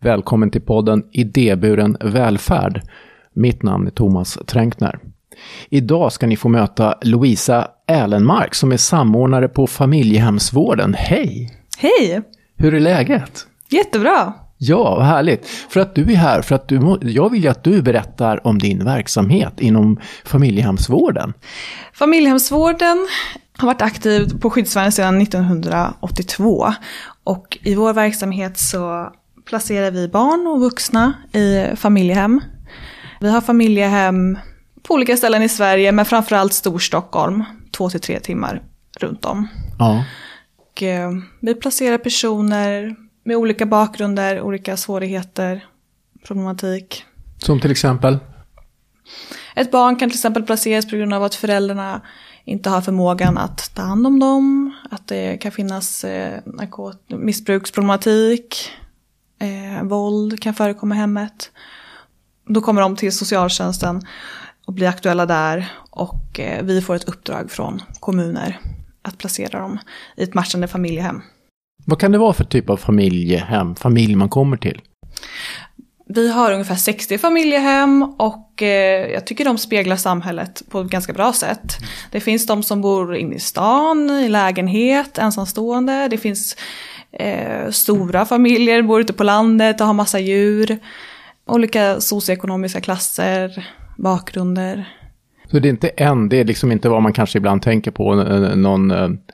Välkommen till podden Idéburen välfärd. Mitt namn är Thomas Tränkner. Idag ska ni få möta Louisa Älenmark som är samordnare på familjehemsvården. Hej! Hej! Hur är läget? Jättebra! Ja, vad härligt. För att du är här, för att du, jag vill ju att du berättar om din verksamhet inom familjehemsvården. Familjehemsvården har varit aktiv på skyddsvärnet sedan 1982. Och i vår verksamhet så placerar vi barn och vuxna i familjehem. Vi har familjehem på olika ställen i Sverige, men framförallt Storstockholm, två till tre timmar runt om. Ja. Och, eh, vi placerar personer med olika bakgrunder, olika svårigheter, problematik. Som till exempel? Ett barn kan till exempel placeras på grund av att föräldrarna inte har förmågan att ta hand om dem, att det kan finnas eh, missbruksproblematik, eh, våld kan förekomma i hemmet. Då kommer de till socialtjänsten och blir aktuella där och eh, vi får ett uppdrag från kommuner att placera dem i ett matchande familjehem. Vad kan det vara för typ av familjehem, familj man kommer till? Vi har ungefär 60 familjehem och eh, jag tycker de speglar samhället på ett ganska bra sätt. Det finns de som bor inne i stan, i lägenhet, ensamstående. Det finns eh, stora familjer, bor ute på landet och har massa djur. Olika socioekonomiska klasser, bakgrunder. Så det är inte en, det är liksom inte vad man kanske ibland tänker på, någon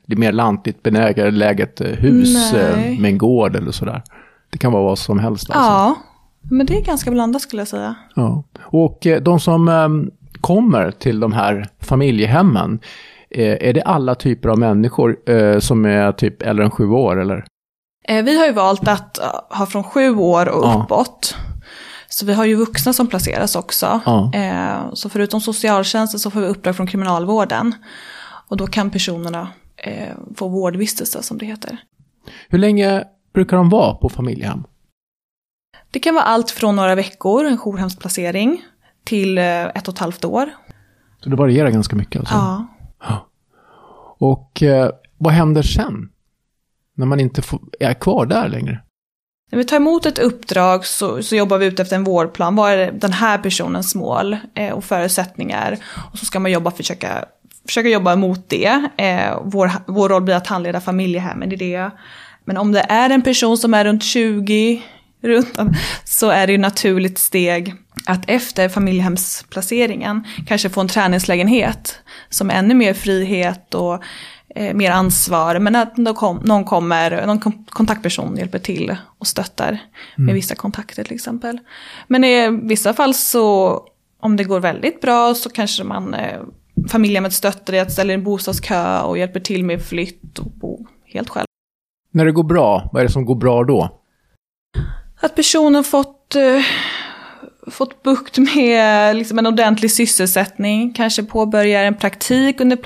det mer lantligt benäget hus Nej. med en gård eller sådär. Det kan vara vad som helst. Alltså. Ja, men det är ganska blandat skulle jag säga. Ja. Och de som kommer till de här familjehemmen, är det alla typer av människor som är typ äldre än sju år eller? Vi har ju valt att ha från sju år och ja. uppåt. Så vi har ju vuxna som placeras också. Ja. Eh, så förutom socialtjänsten så får vi uppdrag från kriminalvården. Och då kan personerna eh, få vårdvistelse som det heter. Hur länge brukar de vara på familjehem? Det kan vara allt från några veckor, en jourhemsplacering, till eh, ett och ett halvt år. Så det varierar ganska mycket alltså? Ja. ja. Och eh, vad händer sen? När man inte får, är kvar där längre? När vi tar emot ett uppdrag så, så jobbar vi ut efter en vårdplan. Vad är den här personens mål eh, och förutsättningar? Och så ska man jobba, försöka, försöka jobba mot det. Eh, vår, vår roll blir att handleda familjehemmen i det. Men om det är en person som är runt 20 runt, så är det ju naturligt steg att efter familjehemsplaceringen kanske få en träningslägenhet som är ännu mer frihet och eh, mer ansvar. Men att någon kommer, någon kontaktperson hjälper till och stöttar mm. med vissa kontakter till exempel. Men i vissa fall så, om det går väldigt bra så kanske man eh, familjehemmet stöttar det, att ställa en bostadskö och hjälper till med flytt och bo helt själv. När det går bra, vad är det som går bra då? Att personen fått eh, fått bukt med liksom en ordentlig sysselsättning, kanske påbörjar en praktik under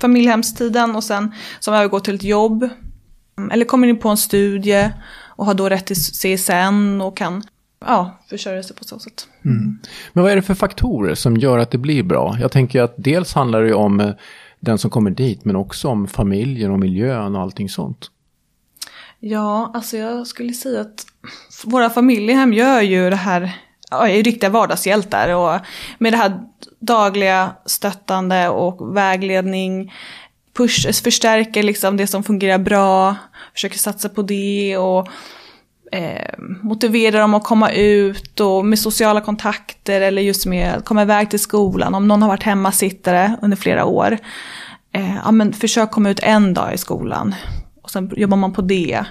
familjehemstiden och sen som övergår till ett jobb. Eller kommer in på en studie och har då rätt till CSN och kan ja, försörja sig på så sätt. Mm. Men vad är det för faktorer som gör att det blir bra? Jag tänker att dels handlar det om eh, den som kommer dit men också om familjen och miljön och allting sånt. Ja, alltså jag skulle säga att våra familjehem gör ju det här riktiga vardagshjältar. Och med det här dagliga stöttande och vägledning push, förstärker liksom det som fungerar bra, försöker satsa på det och eh, motiverar dem att komma ut och med sociala kontakter eller just med att komma iväg till skolan. Om någon har varit hemmasittare under flera år, eh, ja, men försök komma ut en dag i skolan och sen jobbar man på det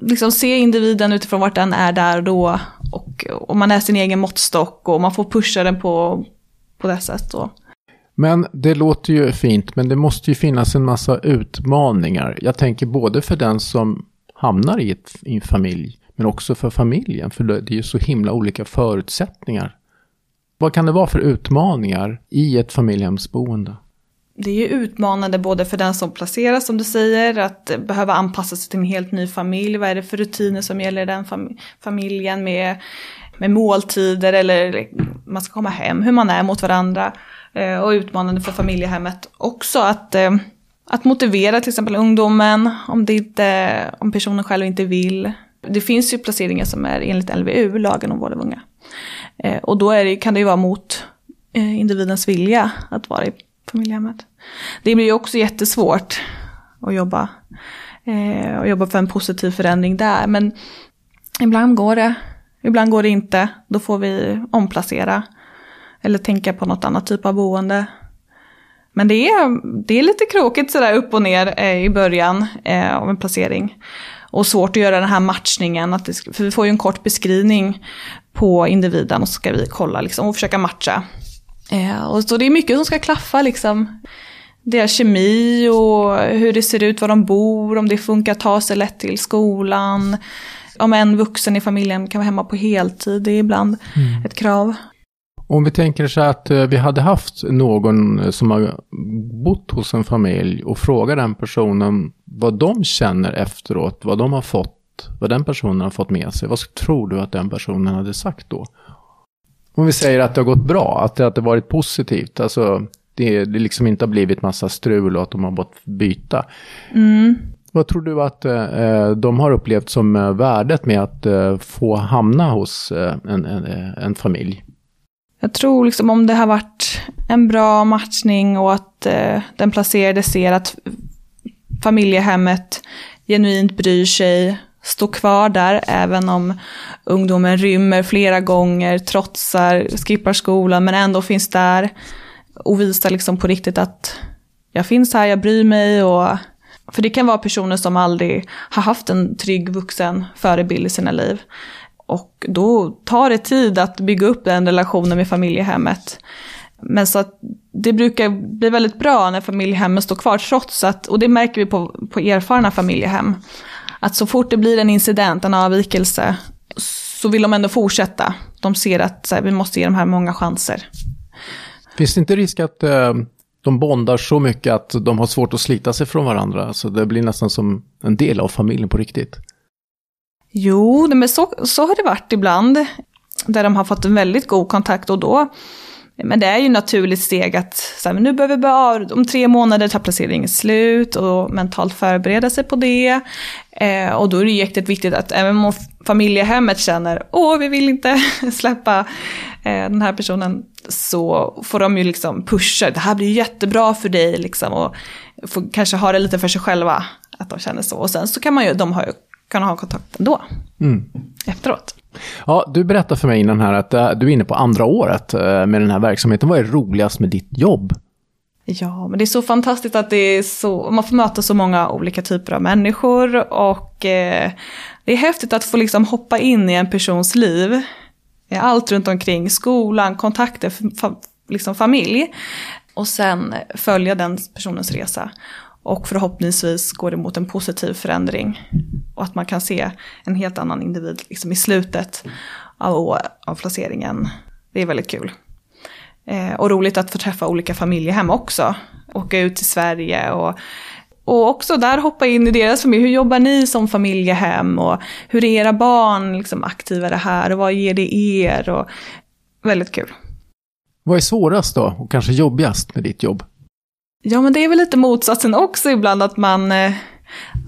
liksom se individen utifrån vart den är där och då. Och, och man är sin egen måttstock och man får pusha den på, på det sättet. Men det låter ju fint, men det måste ju finnas en massa utmaningar. Jag tänker både för den som hamnar i, ett, i en familj, men också för familjen, för det är ju så himla olika förutsättningar. Vad kan det vara för utmaningar i ett familjehemsboende? Det är ju utmanande både för den som placeras som du säger, att behöva anpassa sig till en helt ny familj. Vad är det för rutiner som gäller i den fam familjen med, med måltider eller man ska komma hem, hur man är mot varandra. Eh, och utmanande för familjehemmet också att, eh, att motivera till exempel ungdomen om, det inte, om personen själv inte vill. Det finns ju placeringar som är enligt LVU, lagen om vård av unga. Eh, och då det, kan det ju vara mot eh, individens vilja att vara i familjehemmet. Det blir ju också jättesvårt att jobba, eh, och jobba för en positiv förändring där. Men ibland går det, ibland går det inte. Då får vi omplacera. Eller tänka på något annat typ av boende. Men det är, det är lite krokigt sådär upp och ner eh, i början eh, av en placering. Och svårt att göra den här matchningen, att det, för vi får ju en kort beskrivning på individen och så ska vi kolla liksom, och försöka matcha. Eh, och så det är mycket som ska klaffa liksom. Deras kemi och hur det ser ut, var de bor, om det funkar att ta sig lätt till skolan. Om en vuxen i familjen kan vara hemma på heltid, det är ibland mm. ett krav. Om vi tänker så att eh, vi hade haft någon som har bott hos en familj och frågar den personen vad de känner efteråt, vad de har fått, vad den personen har fått med sig. Vad tror du att den personen hade sagt då? Om vi säger att det har gått bra, att det, har varit positivt, alltså det, det liksom inte har blivit massa strul och att de har fått byta. Mm. Vad tror du att eh, de har upplevt som eh, värdet med att eh, få hamna hos eh, en, en, en familj? Jag tror liksom om det har varit en bra matchning och att eh, den placerade ser att familjehemmet genuint bryr sig, Stå kvar där även om ungdomen rymmer flera gånger, trotsar, skippar skolan men ändå finns där och visar liksom på riktigt att jag finns här, jag bryr mig och för det kan vara personer som aldrig har haft en trygg vuxen förebild i sina liv. Och då tar det tid att bygga upp den relationen med familjehemmet. Men så att det brukar bli väldigt bra när familjehemmen står kvar trots att, och det märker vi på, på erfarna familjehem, att så fort det blir en incident, en avvikelse, så vill de ändå fortsätta. De ser att här, vi måste ge de här många chanser. Finns det inte risk att eh, de bondar så mycket att de har svårt att slita sig från varandra? Så det blir nästan som en del av familjen på riktigt? Jo, men så, så har det varit ibland. Där de har fått en väldigt god kontakt och då men det är ju ett naturligt steg att så här, nu behöver vi bara, om tre månader tar placeringen slut och mentalt förbereda sig på det. Eh, och då är det jätteviktigt att även om familjehemmet känner åh vi vill inte släppa eh, den här personen så får de ju liksom pusha, det här blir jättebra för dig liksom och får kanske ha det lite för sig själva att de känner så. Och sen så kan man ju, de har ju kan ha kontakt ändå. Mm. Efteråt. Ja, du berättade för mig innan här att eh, du är inne på andra året eh, med den här verksamheten. Vad är roligast med ditt jobb? Ja, men det är så fantastiskt att det är så, man får möta så många olika typer av människor och eh, det är häftigt att få liksom hoppa in i en persons liv. Allt runt omkring, skolan, kontakter, fa, liksom familj. Och sen följa den personens resa. Och förhoppningsvis går det mot en positiv förändring. Och att man kan se en helt annan individ liksom i slutet av, av placeringen. Det är väldigt kul. Eh, och roligt att få träffa olika familjehem också. Åka ut till Sverige och, och också där hoppa in i deras familj. Hur jobbar ni som familjehem? Och hur är era barn liksom aktiva här? Och vad ger det er? Och, väldigt kul. Vad är svårast då och kanske jobbigast med ditt jobb? Ja, men det är väl lite motsatsen också ibland att man, eh,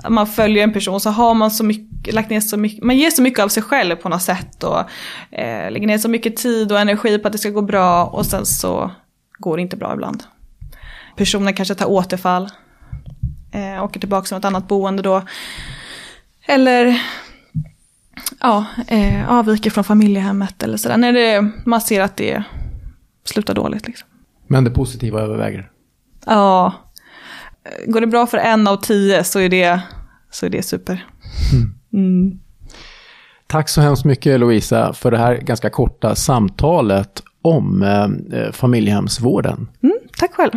man följer en person så har man så mycket, lagt ner så mycket, man ger så mycket av sig själv på något sätt och eh, lägger ner så mycket tid och energi på att det ska gå bra och sen så går det inte bra ibland. Personen kanske tar återfall, eh, åker tillbaka till något annat boende då. Eller ja, eh, avviker från familjehemmet eller sådär. När det, man ser att det slutar dåligt. Liksom. Men det positiva överväger? Ja. Går det bra för en av tio så är det, så är det super. Mm. Mm. Tack så hemskt mycket Louisa för det här ganska korta samtalet om eh, familjehemsvården. Mm, tack själv.